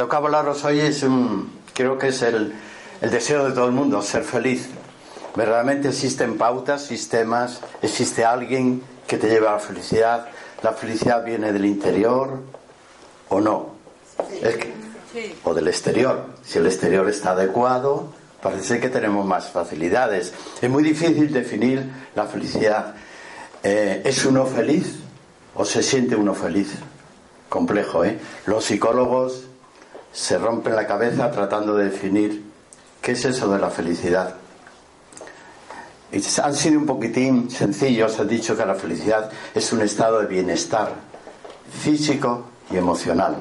Toca hablaros hoy es un, creo que es el, el deseo de todo el mundo, ser feliz. Verdaderamente existen pautas, sistemas, existe alguien que te lleva a la felicidad. La felicidad viene del interior o no. o del exterior. Si el exterior está adecuado, parece que tenemos más facilidades. Es muy difícil definir la felicidad. Eh, ¿Es uno feliz o se siente uno feliz? Complejo, ¿eh? Los psicólogos se rompen la cabeza tratando de definir qué es eso de la felicidad. Y han sido un poquitín sencillos, han dicho que la felicidad es un estado de bienestar físico y emocional.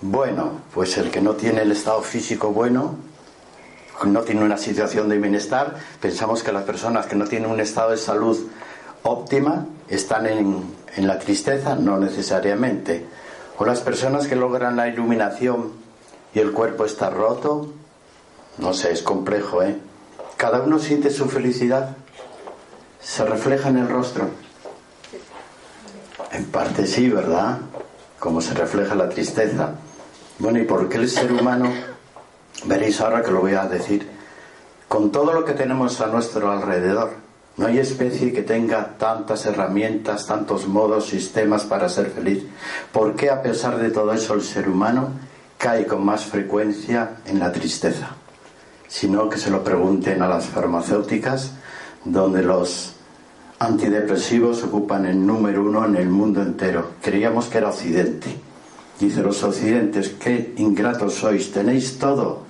Bueno, pues el que no tiene el estado físico bueno, no tiene una situación de bienestar, pensamos que las personas que no tienen un estado de salud óptima están en, en la tristeza, no necesariamente. O las personas que logran la iluminación y el cuerpo está roto, no sé, es complejo, ¿eh? Cada uno siente su felicidad, se refleja en el rostro. En parte sí, ¿verdad? Como se refleja la tristeza. Bueno, ¿y por qué el ser humano? Veréis ahora que lo voy a decir. Con todo lo que tenemos a nuestro alrededor, no hay especie que tenga tantas herramientas, tantos modos, sistemas para ser feliz. ¿Por qué a pesar de todo eso el ser humano cae con más frecuencia en la tristeza, sino que se lo pregunten a las farmacéuticas, donde los antidepresivos ocupan el número uno en el mundo entero. Creíamos que era Occidente. Dice los occidentes, qué ingratos sois, tenéis todo.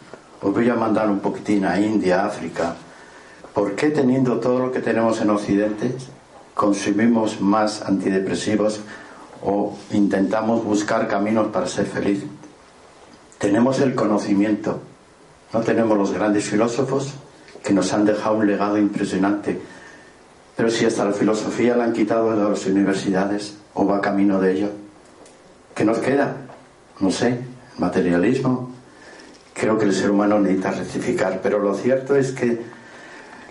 Os voy a mandar un poquitín a India, África. ¿Por qué teniendo todo lo que tenemos en Occidente consumimos más antidepresivos o intentamos buscar caminos para ser felices? Tenemos el conocimiento, no tenemos los grandes filósofos que nos han dejado un legado impresionante. Pero si hasta la filosofía la han quitado de las universidades o va camino de ello, ¿qué nos queda? No sé, materialismo. Creo que el ser humano necesita rectificar, pero lo cierto es que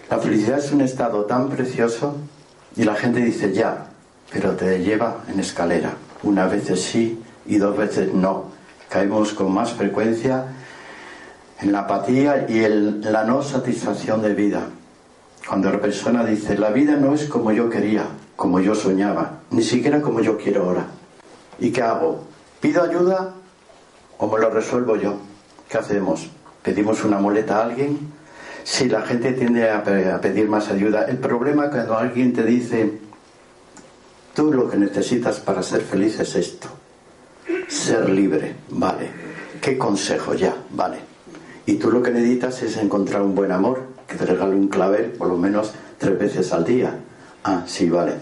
la felicidad es un estado tan precioso y la gente dice ya, pero te lleva en escalera. Una vez sí y dos veces no caemos con más frecuencia en la apatía y en la no satisfacción de vida. Cuando la persona dice, la vida no es como yo quería, como yo soñaba, ni siquiera como yo quiero ahora. ¿Y qué hago? ¿Pido ayuda o me lo resuelvo yo? ¿Qué hacemos? ¿Pedimos una muleta a alguien? Si la gente tiende a pedir más ayuda, el problema cuando alguien te dice, tú lo que necesitas para ser feliz es esto ser libre, vale. ¿Qué consejo ya? Vale. Y tú lo que necesitas es encontrar un buen amor, que te regale un clavel por lo menos tres veces al día. Ah, sí, vale.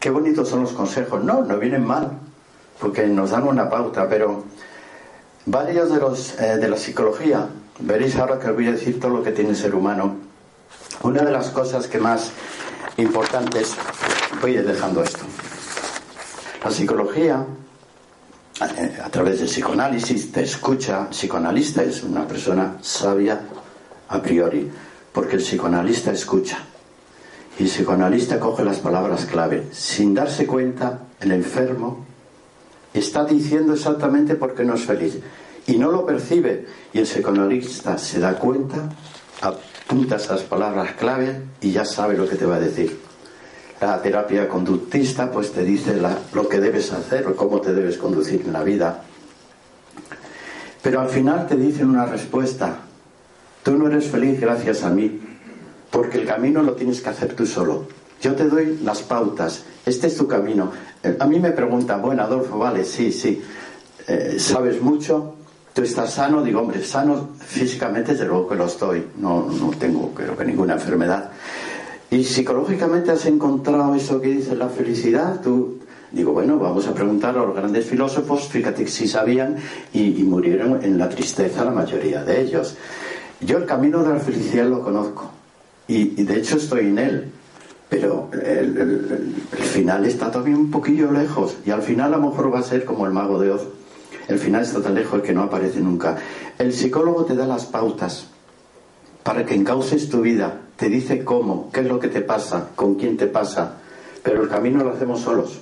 Qué bonitos son los consejos. No, no vienen mal, porque nos dan una pauta, pero varios de los eh, de la psicología, veréis ahora que os voy a decir todo lo que tiene el ser humano. Una de las cosas que más importantes, voy a ir dejando esto. La psicología a, través del psicoanálisis, te escucha. Psicoanalista es una persona sabia a priori, porque el psicoanalista escucha. Y el psicoanalista coge las palabras clave. Sin darse cuenta, el enfermo está diciendo exactamente por qué no es feliz. y no lo percibe. Y el psicoanalista se da cuenta, apunta esas palabras clave y ya sabe lo que te va a decir. La terapia conductista pues te dice lo que debes hacer o cómo te debes conducir en la vida. Pero al final te dicen una respuesta. Tú no eres feliz gracias a mí, porque el camino lo tienes que hacer tú solo. Yo te doy las pautas, este es tu camino. Eh, a mí me preguntan, bueno, Adolfo, vale, sí, sí, eh, sabes mucho, tú estás sano, digo, hombre, sano físicamente, desde luego que lo estoy, no, no tengo creo que ninguna enfermedad. Y psicológicamente has encontrado eso que dice la felicidad, tú, digo, bueno, vamos a preguntar a los grandes filósofos, fíjate sí sabían y, murieron en la tristeza la mayoría de ellos. Yo el camino de la felicidad lo conozco y de hecho estoy en él pero el, final está todavía un poquillo lejos y al final a lo mejor va a ser como el mago de Oz. El final está tan lejos que no aparece nunca. El psicólogo te da las pautas para que encauces tu vida, te dice cómo, qué es lo que te pasa, con quién te pasa, pero el camino lo hacemos solos.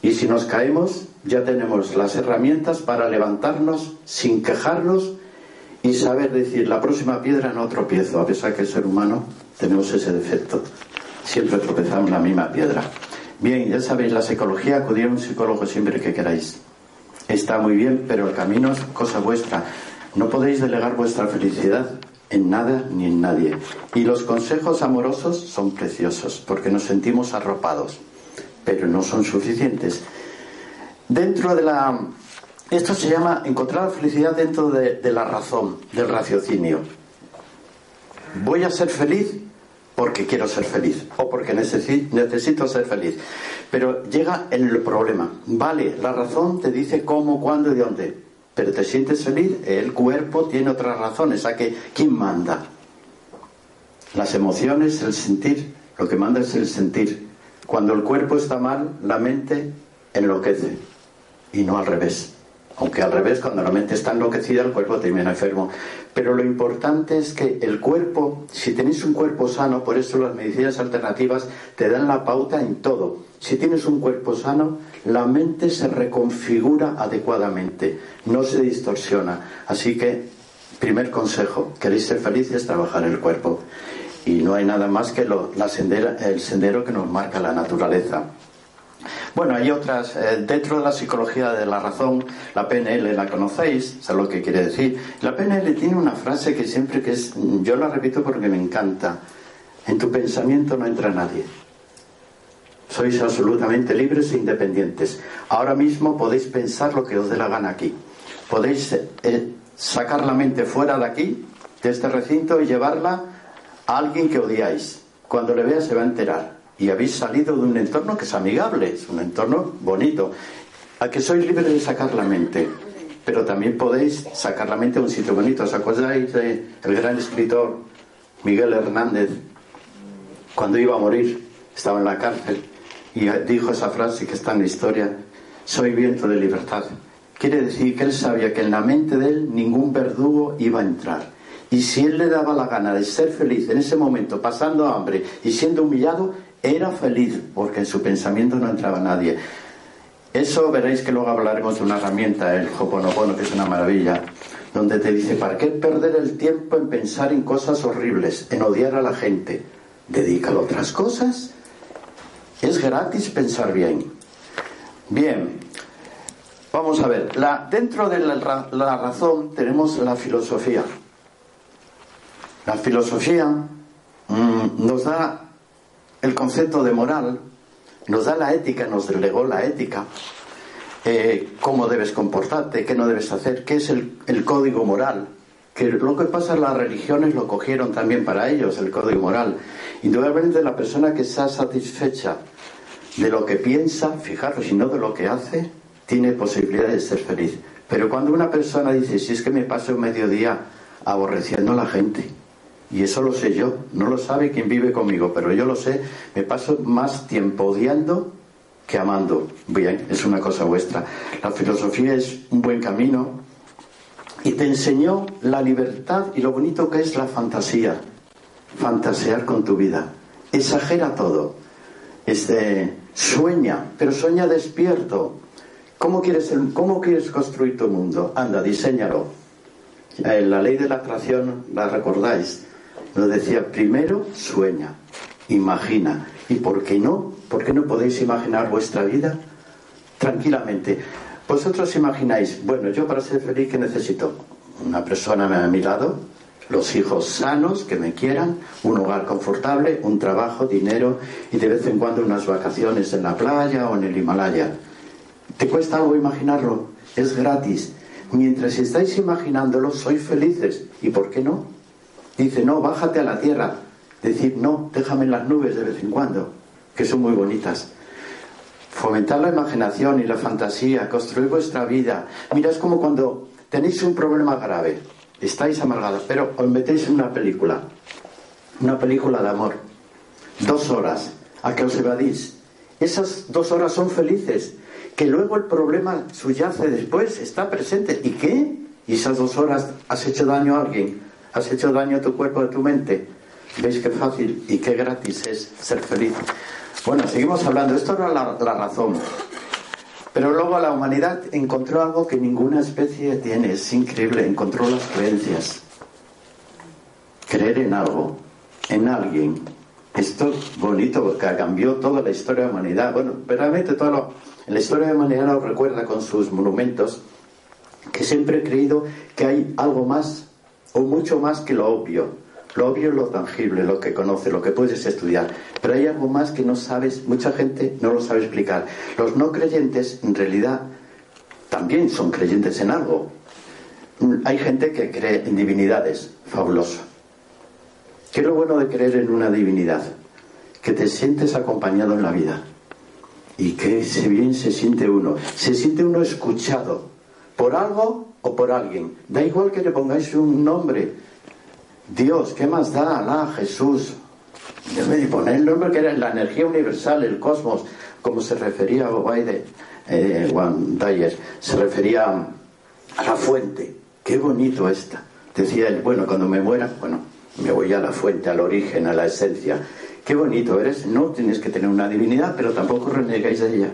Y si nos caemos, ya tenemos las herramientas para levantarnos sin quejarnos y saber decir, la próxima piedra no tropiezo, a pesar que el ser humano tenemos ese defecto siempre tropezamos la misma piedra. Bien, ya sabéis, la psicología, acudir a un psicólogo siempre que queráis. Está muy bien, pero el camino es cosa vuestra. No podéis delegar vuestra felicidad en nada ni en nadie. Y los consejos amorosos son preciosos porque nos sentimos arropados, pero no son suficientes. Dentro de la... Esto se llama encontrar la felicidad dentro de, de la razón, del raciocinio. Voy a ser feliz porque quiero ser feliz o porque necesito ser feliz. Pero llega el problema. Vale, la razón te dice cómo, cuándo y dónde. Pero te sientes feliz, el cuerpo tiene otras razones. ¿A que quién manda? Las emociones, el sentir, lo que manda es el sentir. Cuando el cuerpo está mal, la mente enloquece y no al revés. Aunque al revés, cuando la mente está enloquecida, el cuerpo termina enfermo. Pero lo importante es que el cuerpo, si tenéis un cuerpo sano, por eso las medicinas alternativas te dan la pauta en todo. Si tienes un cuerpo sano, la mente se reconfigura adecuadamente, no se distorsiona. Así que, primer consejo, queréis ser felices, trabajar el cuerpo. Y no hay nada más que lo, el sendero que nos marca la naturaleza. Bueno, hay otras. Eh, dentro de la psicología de la razón, la PNL la conocéis, ¿sabes lo que quiere decir? La PNL tiene una frase que siempre que es. Yo la repito porque me encanta. En tu pensamiento no entra nadie. Sois absolutamente libres e independientes. Ahora mismo podéis pensar lo que os dé la gana aquí. Podéis eh, sacar la mente fuera de aquí, de este recinto, y llevarla a alguien que odiáis. Cuando le vea se va a enterar y habéis salido de un entorno que es amigable, es un entorno bonito, a que sois libres de sacar la mente, pero también podéis sacar la mente a un sitio bonito. ¿Os acordáis del gran escritor Miguel Hernández? Cuando iba a morir, estaba en la cárcel y dijo esa frase que está en la historia, soy viento de libertad. Quiere decir que él sabía que en la mente de él ningún verdugo iba a entrar. Y si él le daba la gana de ser feliz en ese momento, pasando hambre y siendo humillado, era feliz porque en su pensamiento no entraba nadie. Eso veréis que luego hablaremos de una herramienta, el Hoponopono, que es una maravilla, donde te dice, ¿para qué perder el tiempo en pensar en cosas horribles, en odiar a la gente? Dedícalo a otras cosas. Es gratis pensar bien. Bien, vamos a ver, dentro de la, razón tenemos la filosofía. La filosofía mm, nos da el concepto de moral, nos da la ética, nos delegó la ética, eh, cómo debes comportarte, qué no debes hacer, qué es el, código moral. Que lo que pasa, las religiones lo cogieron también para ellos, el código moral. Indudablemente la persona que está satisfecha de lo que piensa, fijaros, y no de lo que hace, tiene posibilidad de ser feliz. Pero cuando una persona dice, si es que me paso un mediodía aborreciendo a la gente, y eso lo sé yo, no lo sabe quien vive conmigo, pero yo lo sé, me paso más tiempo odiando que amando. Bien, es una cosa vuestra. La filosofía es un buen camino y te enseñó la libertad y lo bonito que es la fantasía. Fantasear con tu vida. Exagera todo. Este, sueña, pero sueña despierto. ¿Cómo quieres, ¿Cómo quieres construir tu mundo? Anda, diseñalo. En la ley de la atracción, la recordáis, nos decía, primero sueña, imagina. ¿Y por qué no? ¿Por qué no podéis imaginar vuestra vida? Tranquilamente. Vosotros imagináis, bueno, yo para ser feliz, ¿qué necesito? Una persona a mi lado, los hijos sanos que me quieran, un hogar confortable, un trabajo, dinero y de vez en cuando unas vacaciones en la playa o en el Himalaya. ¿Te cuesta algo imaginarlo? Es gratis. Mientras estáis imaginándolo, sois felices. ¿Y por qué no? Dice, no, bájate a la tierra. Decir, no, déjame en las nubes de vez en cuando, que son muy bonitas. Fomentar la imaginación y la fantasía, construir vuestra vida. Mira, es como cuando tenéis un problema grave estáis amargados, pero os metéis en una película, una película de amor, dos horas, a que os evadís. Esas dos horas son felices, que luego el problema subyace después, está presente. ¿Y qué? ¿Y esas dos horas has hecho daño a alguien? ¿Has hecho daño a tu cuerpo, a tu mente? ¿Veis qué fácil y qué gratis es ser feliz? Bueno, seguimos hablando. Esto era la, la razón. Pero luego la humanidad encontró algo que ninguna especie tiene, es increíble, encontró las creencias. Creer en algo, en alguien. Esto es bonito, que cambió toda la historia de la humanidad. Bueno, realmente todo lo, la historia de la humanidad nos recuerda con sus monumentos que siempre he creído que hay algo más o mucho más que lo obvio. Lo obvio es lo tangible, lo que conoces, lo que puedes estudiar. Pero hay algo más que no sabes, mucha gente no lo sabe explicar. Los no creyentes, en realidad, también son creyentes en algo. Hay gente que cree en divinidades, fabuloso. ¿Qué es lo bueno de creer en una divinidad? Que te sientes acompañado en la vida. Y que bien se siente uno. Se siente uno escuchado por algo o por alguien. Da igual que le pongáis un nombre Dios, ¿qué más da? Alá, Jesús. Debe poner el nombre que era la energía universal, el cosmos, como se refería a eh, Juan Dyer, se refería a la fuente. Qué bonito esta. Decía él, bueno, cuando me muera, bueno, me voy a la fuente, al origen, a la esencia. Qué bonito eres. No tienes que tener una divinidad, pero tampoco renegáis de ella.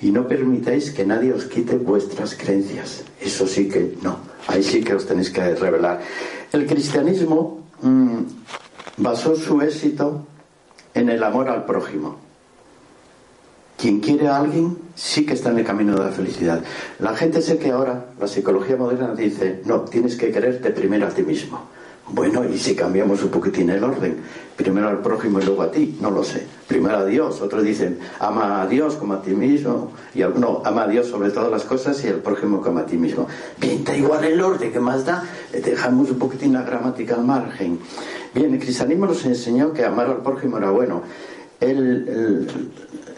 Y no permitáis que nadie os quite vuestras creencias. Eso sí que no. Ahí sí que os tenéis que revelar. El cristianismo mm, basó su éxito en el amor al prójimo. Quien quiere a alguien sí que está en el camino de la felicidad. La gente sé que ahora, la psicología moderna dice, no, tienes que quererte primero a ti mismo. Bueno, ¿y si cambiamos un poquitín el orden? Primero al prójimo y luego a ti, no lo sé. Primero a Dios, otros dicen, ama a Dios como a ti mismo, y no, ama a Dios sobre todas las cosas y al prójimo como a ti mismo. Bien, da igual el orden, que más da? Dejamos un poquitín la gramática al margen. Bien, el cristianismo nos enseñó que amar al prójimo era bueno. El,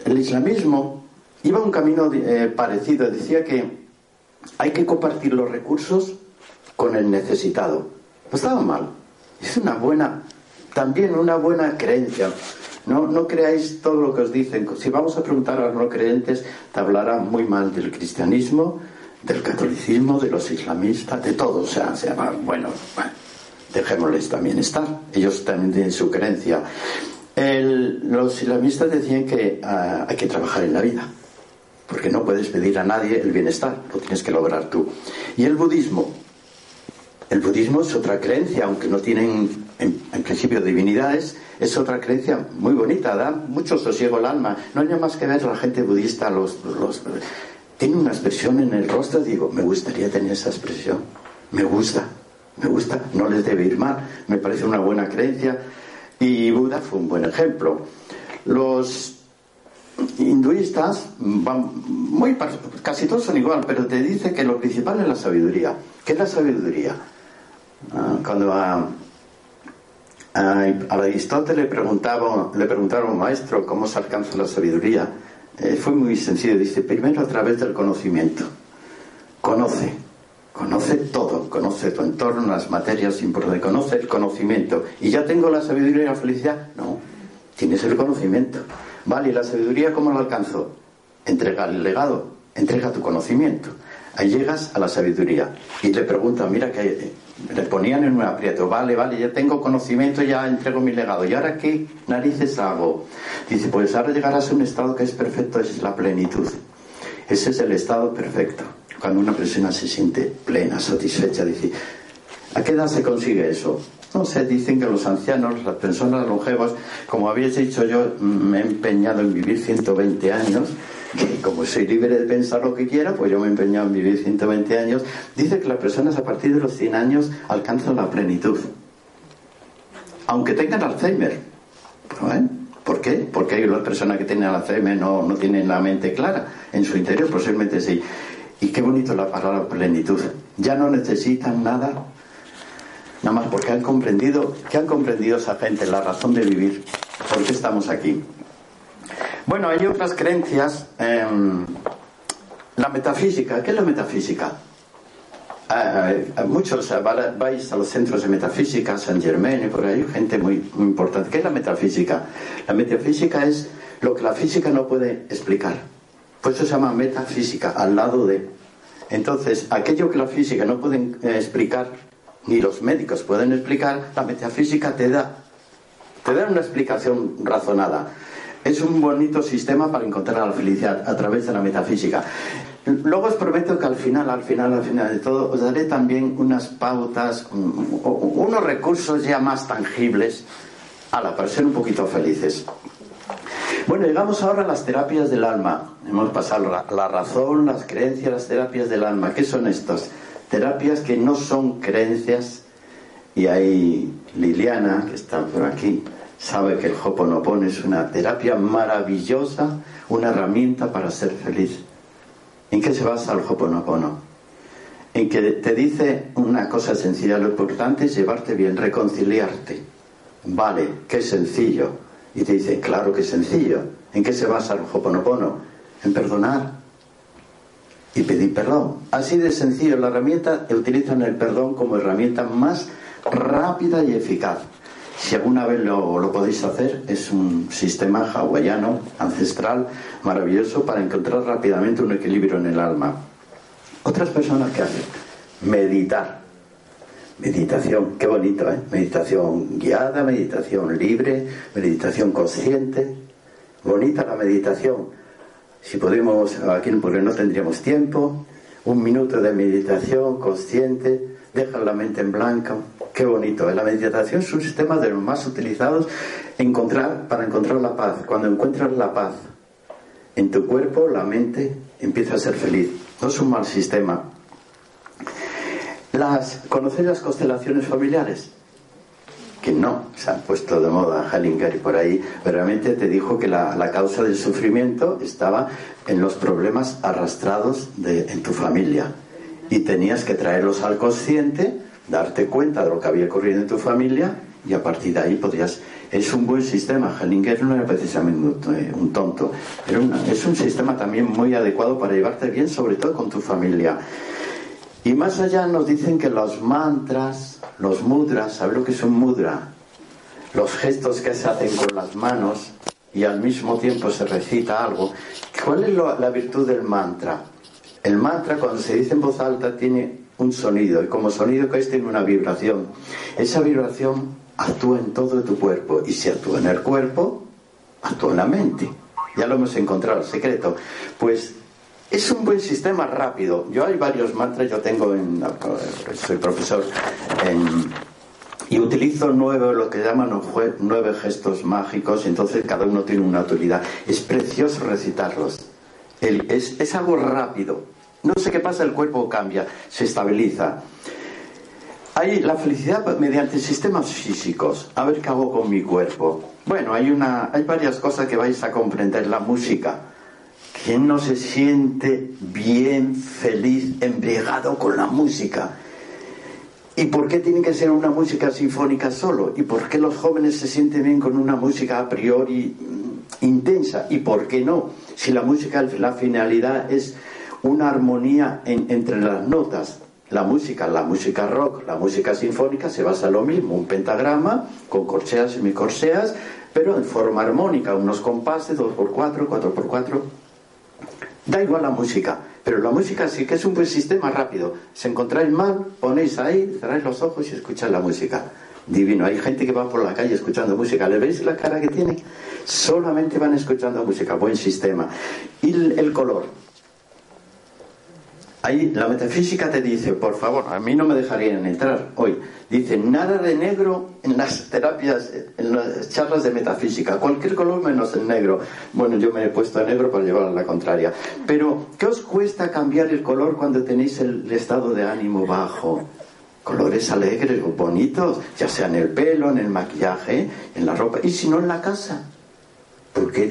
islamismo iba un camino eh, parecido, decía que hay que compartir los recursos con el necesitado. No estaba mal. Es una buena, también una buena creencia. No, no creáis todo lo que os dicen. Si vamos a preguntar a los no creyentes, te hablarán muy mal del cristianismo, del catolicismo, de los islamistas, de todo. O sea, se llama, bueno, bueno, dejémosles también estar. Ellos también tienen su creencia. los islamistas decían que ah, hay que trabajar en la vida, porque no puedes pedir a nadie el bienestar, lo tienes que lograr tú. Y el budismo, el budismo es otra creencia, aunque no tienen en, principio divinidades, es otra creencia muy bonita, da mucho sosiego al alma. No hay nada más que ver la gente budista, los, los, tiene una expresión en el rostro, digo, me gustaría tener esa expresión, me gusta, me gusta, no les debe ir mal, me parece una buena creencia. Y Buda fue un buen ejemplo. Los hinduistas van muy casi todos son igual, pero te dice que lo principal es la sabiduría. ¿Qué es la sabiduría? Ah, cuando a, Aristóteles le, preguntaba, le preguntaron, maestro, ¿cómo se alcanza la sabiduría? Eh, fue muy sencillo, dice, primero a través del conocimiento. Conoce, conoce todo, conoce tu entorno, las materias importantes, conoce el conocimiento. ¿Y ya tengo la sabiduría y la felicidad? No, tienes el conocimiento. Vale, ¿y la sabiduría cómo la alcanzo? Entrega el legado, entrega tu conocimiento. Ahí llegas a la sabiduría y le preguntan, mira que le ponían en un aprieto, vale, vale, ya tengo conocimiento, ya entrego mi legado. ¿Y ahora qué narices hago? Dice, pues ahora llegarás a un estado que es perfecto, es la plenitud. Ese es el estado perfecto. Cuando una persona se siente plena, satisfecha, dice, ¿a qué edad se consigue eso? No sé, dicen que los ancianos, las personas longevas, como habéis dicho yo, me he empeñado en vivir 120 años, como soy libre de pensar lo que quiera, pues yo me he empeñado en vivir 120 años. Dice que las personas a partir de los 100 años alcanzan la plenitud, aunque tengan Alzheimer. ¿eh? ¿Por qué? Porque hay las personas que tienen Alzheimer no, no tienen la mente clara en su interior, posiblemente sí. Y qué bonito la palabra plenitud. Ya no necesitan nada Nada más porque han comprendido, que han comprendido esa gente la razón de vivir, por qué estamos aquí. Bueno, hay otras creencias. Em, la metafísica, ¿qué es la metafísica? Ah, muchos vais a los centros de metafísica, San Germain y por ahí, gente muy, muy importante. ¿Qué es la metafísica? La metafísica es lo que la física no puede explicar. Por eso se llama metafísica, al lado de. Entonces, aquello que la física no puede eh, explicar, ni los médicos pueden explicar, la metafísica te da, te da una explicación razonada. Es un bonito sistema para encontrar la felicidad a través de la metafísica. Luego os prometo que al final, al final, al final de todo, os daré también unas pautas, unos recursos ya más tangibles a la para ser un poquito felices. Bueno, llegamos ahora a las terapias del alma. Hemos pasado la razón, las creencias, las terapias del alma. ¿Qué son estas? terapias que no son creencias y ahí Liliana, que está por aquí, sabe que el Hoponopono es una terapia maravillosa, una herramienta para ser feliz. ¿En qué se basa el Hoponopono? En que te dice una cosa sencilla, lo importante es llevarte bien, reconciliarte. Vale, qué sencillo. Y te dice, claro que sencillo. ¿En qué se basa el Hoponopono? En perdonar, y pedir perdón. Así de sencillo, la herramienta utilizan el perdón como herramienta más rápida y eficaz. Si alguna vez lo, lo, podéis hacer, es un sistema hawaiano, ancestral, maravilloso para encontrar rápidamente un equilibrio en el alma. Otras personas que hacen meditar. Meditación, qué bonito, ¿eh? Meditación guiada, meditación libre, meditación consciente. Bonita la meditación si podemos, aquí porque no tendríamos tiempo, un minuto de meditación consciente, dejar la mente en blanco, qué bonito. La meditación es un sistema de los más utilizados encontrar, para encontrar la paz. Cuando encuentras la paz en tu cuerpo, la mente empieza a ser feliz. No es un mal sistema. Las, ¿Conocéis las constelaciones familiares? que no, se han puesto de moda Hellinger y por ahí, realmente te dijo que la, causa del sufrimiento estaba en los problemas arrastrados de, en tu familia. Y tenías que traerlos al consciente, darte cuenta de lo que había ocurrido en tu familia y a partir de ahí podías... Es un buen sistema, Hellinger no era precisamente un tonto, es un sistema también muy adecuado para llevarte bien, sobre todo con tu familia. Y más allá nos dicen que los mantras, los mudras, ¿sabes lo que es un mudra? Los gestos que se hacen con las manos y al mismo tiempo se recita algo. ¿Cuál es la virtud del mantra? El mantra cuando se dice en voz alta tiene un sonido y como sonido que es tiene una vibración. Esa vibración actúa en todo tu cuerpo y si actúa en el cuerpo, actúa en la mente. Ya lo hemos encontrado, el secreto. Pues es un buen sistema rápido. Yo hay varios mantras, yo tengo en, soy profesor y utilizo nueve, lo que llaman nueve gestos mágicos, entonces cada uno tiene una autoridad. Es precioso recitarlos. es, es algo rápido. No sé qué pasa, el cuerpo cambia, se estabiliza. Hay la felicidad mediante sistemas físicos. A ver qué hago con mi cuerpo. Bueno, hay, una, hay varias cosas que vais a comprender. La música ¿Quién no se siente bien, feliz, embriagado con la música? ¿Y por qué tiene que ser una música sinfónica solo? ¿Y por qué los jóvenes se sienten bien con una música a priori mm, intensa? ¿Y por qué no? Si la música, la finalidad es una armonía entre las notas. La música, la música rock, la música sinfónica se basa en lo mismo, un pentagrama con corcheas y semicorcheas, pero en forma armónica, unos compases, 2x4, 4x4. Da igual la música, pero la música sí que es un buen sistema rápido. Si encontráis mal, ponéis ahí, cerráis los ojos y escucháis la música. Divino. Hay gente que va por la calle escuchando música. ¿Le veis la cara que tiene? Solamente van escuchando música. Buen sistema. Y el color. Ahí la metafísica te dice, por favor, a mí no me dejarían entrar hoy. Dice, nada de negro en las terapias, en las charlas de metafísica, cualquier color menos el negro. Bueno, yo me he puesto negro para llevar a la contraria. Pero, ¿qué os cuesta cambiar el color cuando tenéis el estado de ánimo bajo? Colores alegres, bonitos, ya sea en el pelo, en el maquillaje, en la ropa, y si no en la casa. ¿Por qué,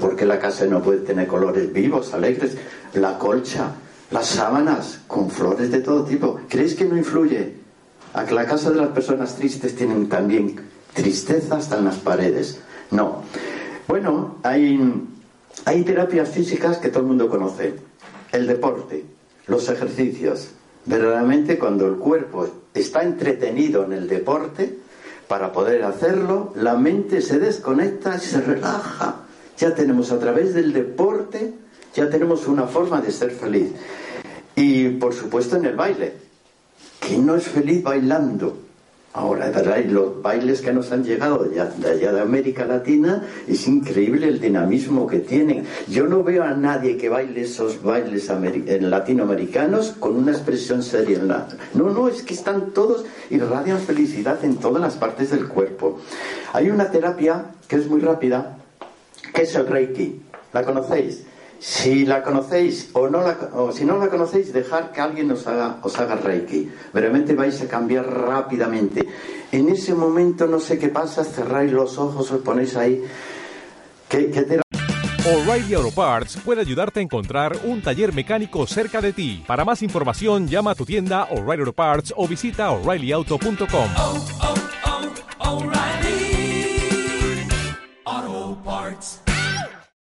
¿Por qué la casa no puede tener colores vivos, alegres? La colcha, las sábanas con flores de todo tipo. ¿Crees que no influye? A que la casa de las personas tristes tienen también tristeza hasta en las paredes. No. Bueno, hay, hay terapias físicas que todo el mundo conoce. El deporte, los ejercicios. Verdaderamente cuando el cuerpo está entretenido en el deporte, para poder hacerlo, la mente se desconecta y se relaja. Ya tenemos a través del deporte ya tenemos una forma de ser feliz. Y por supuesto en el baile. ¿Quién no es feliz bailando? Ahora, ¿verdad? los bailes que nos han llegado de allá de América Latina, es increíble el dinamismo que tienen. Yo no veo a nadie que baile esos bailes latinoamericanos con una expresión seria en la... No, no, es que están todos irradian felicidad en todas las partes del cuerpo. Hay una terapia que es muy rápida, que es el Reiki. ¿La conocéis? Si la conocéis o, no la, o si no la conocéis, dejar que alguien os haga, os haga reiki. Veramente vais a cambiar rápidamente. En ese momento no sé qué pasa, cerráis los ojos, os ponéis ahí. ¿Qué, qué. O'Reilly Auto Parts puede ayudarte a encontrar un taller mecánico cerca de ti. Para más información, llama a tu tienda O'Reilly Auto Parts o visita oreillyauto.com.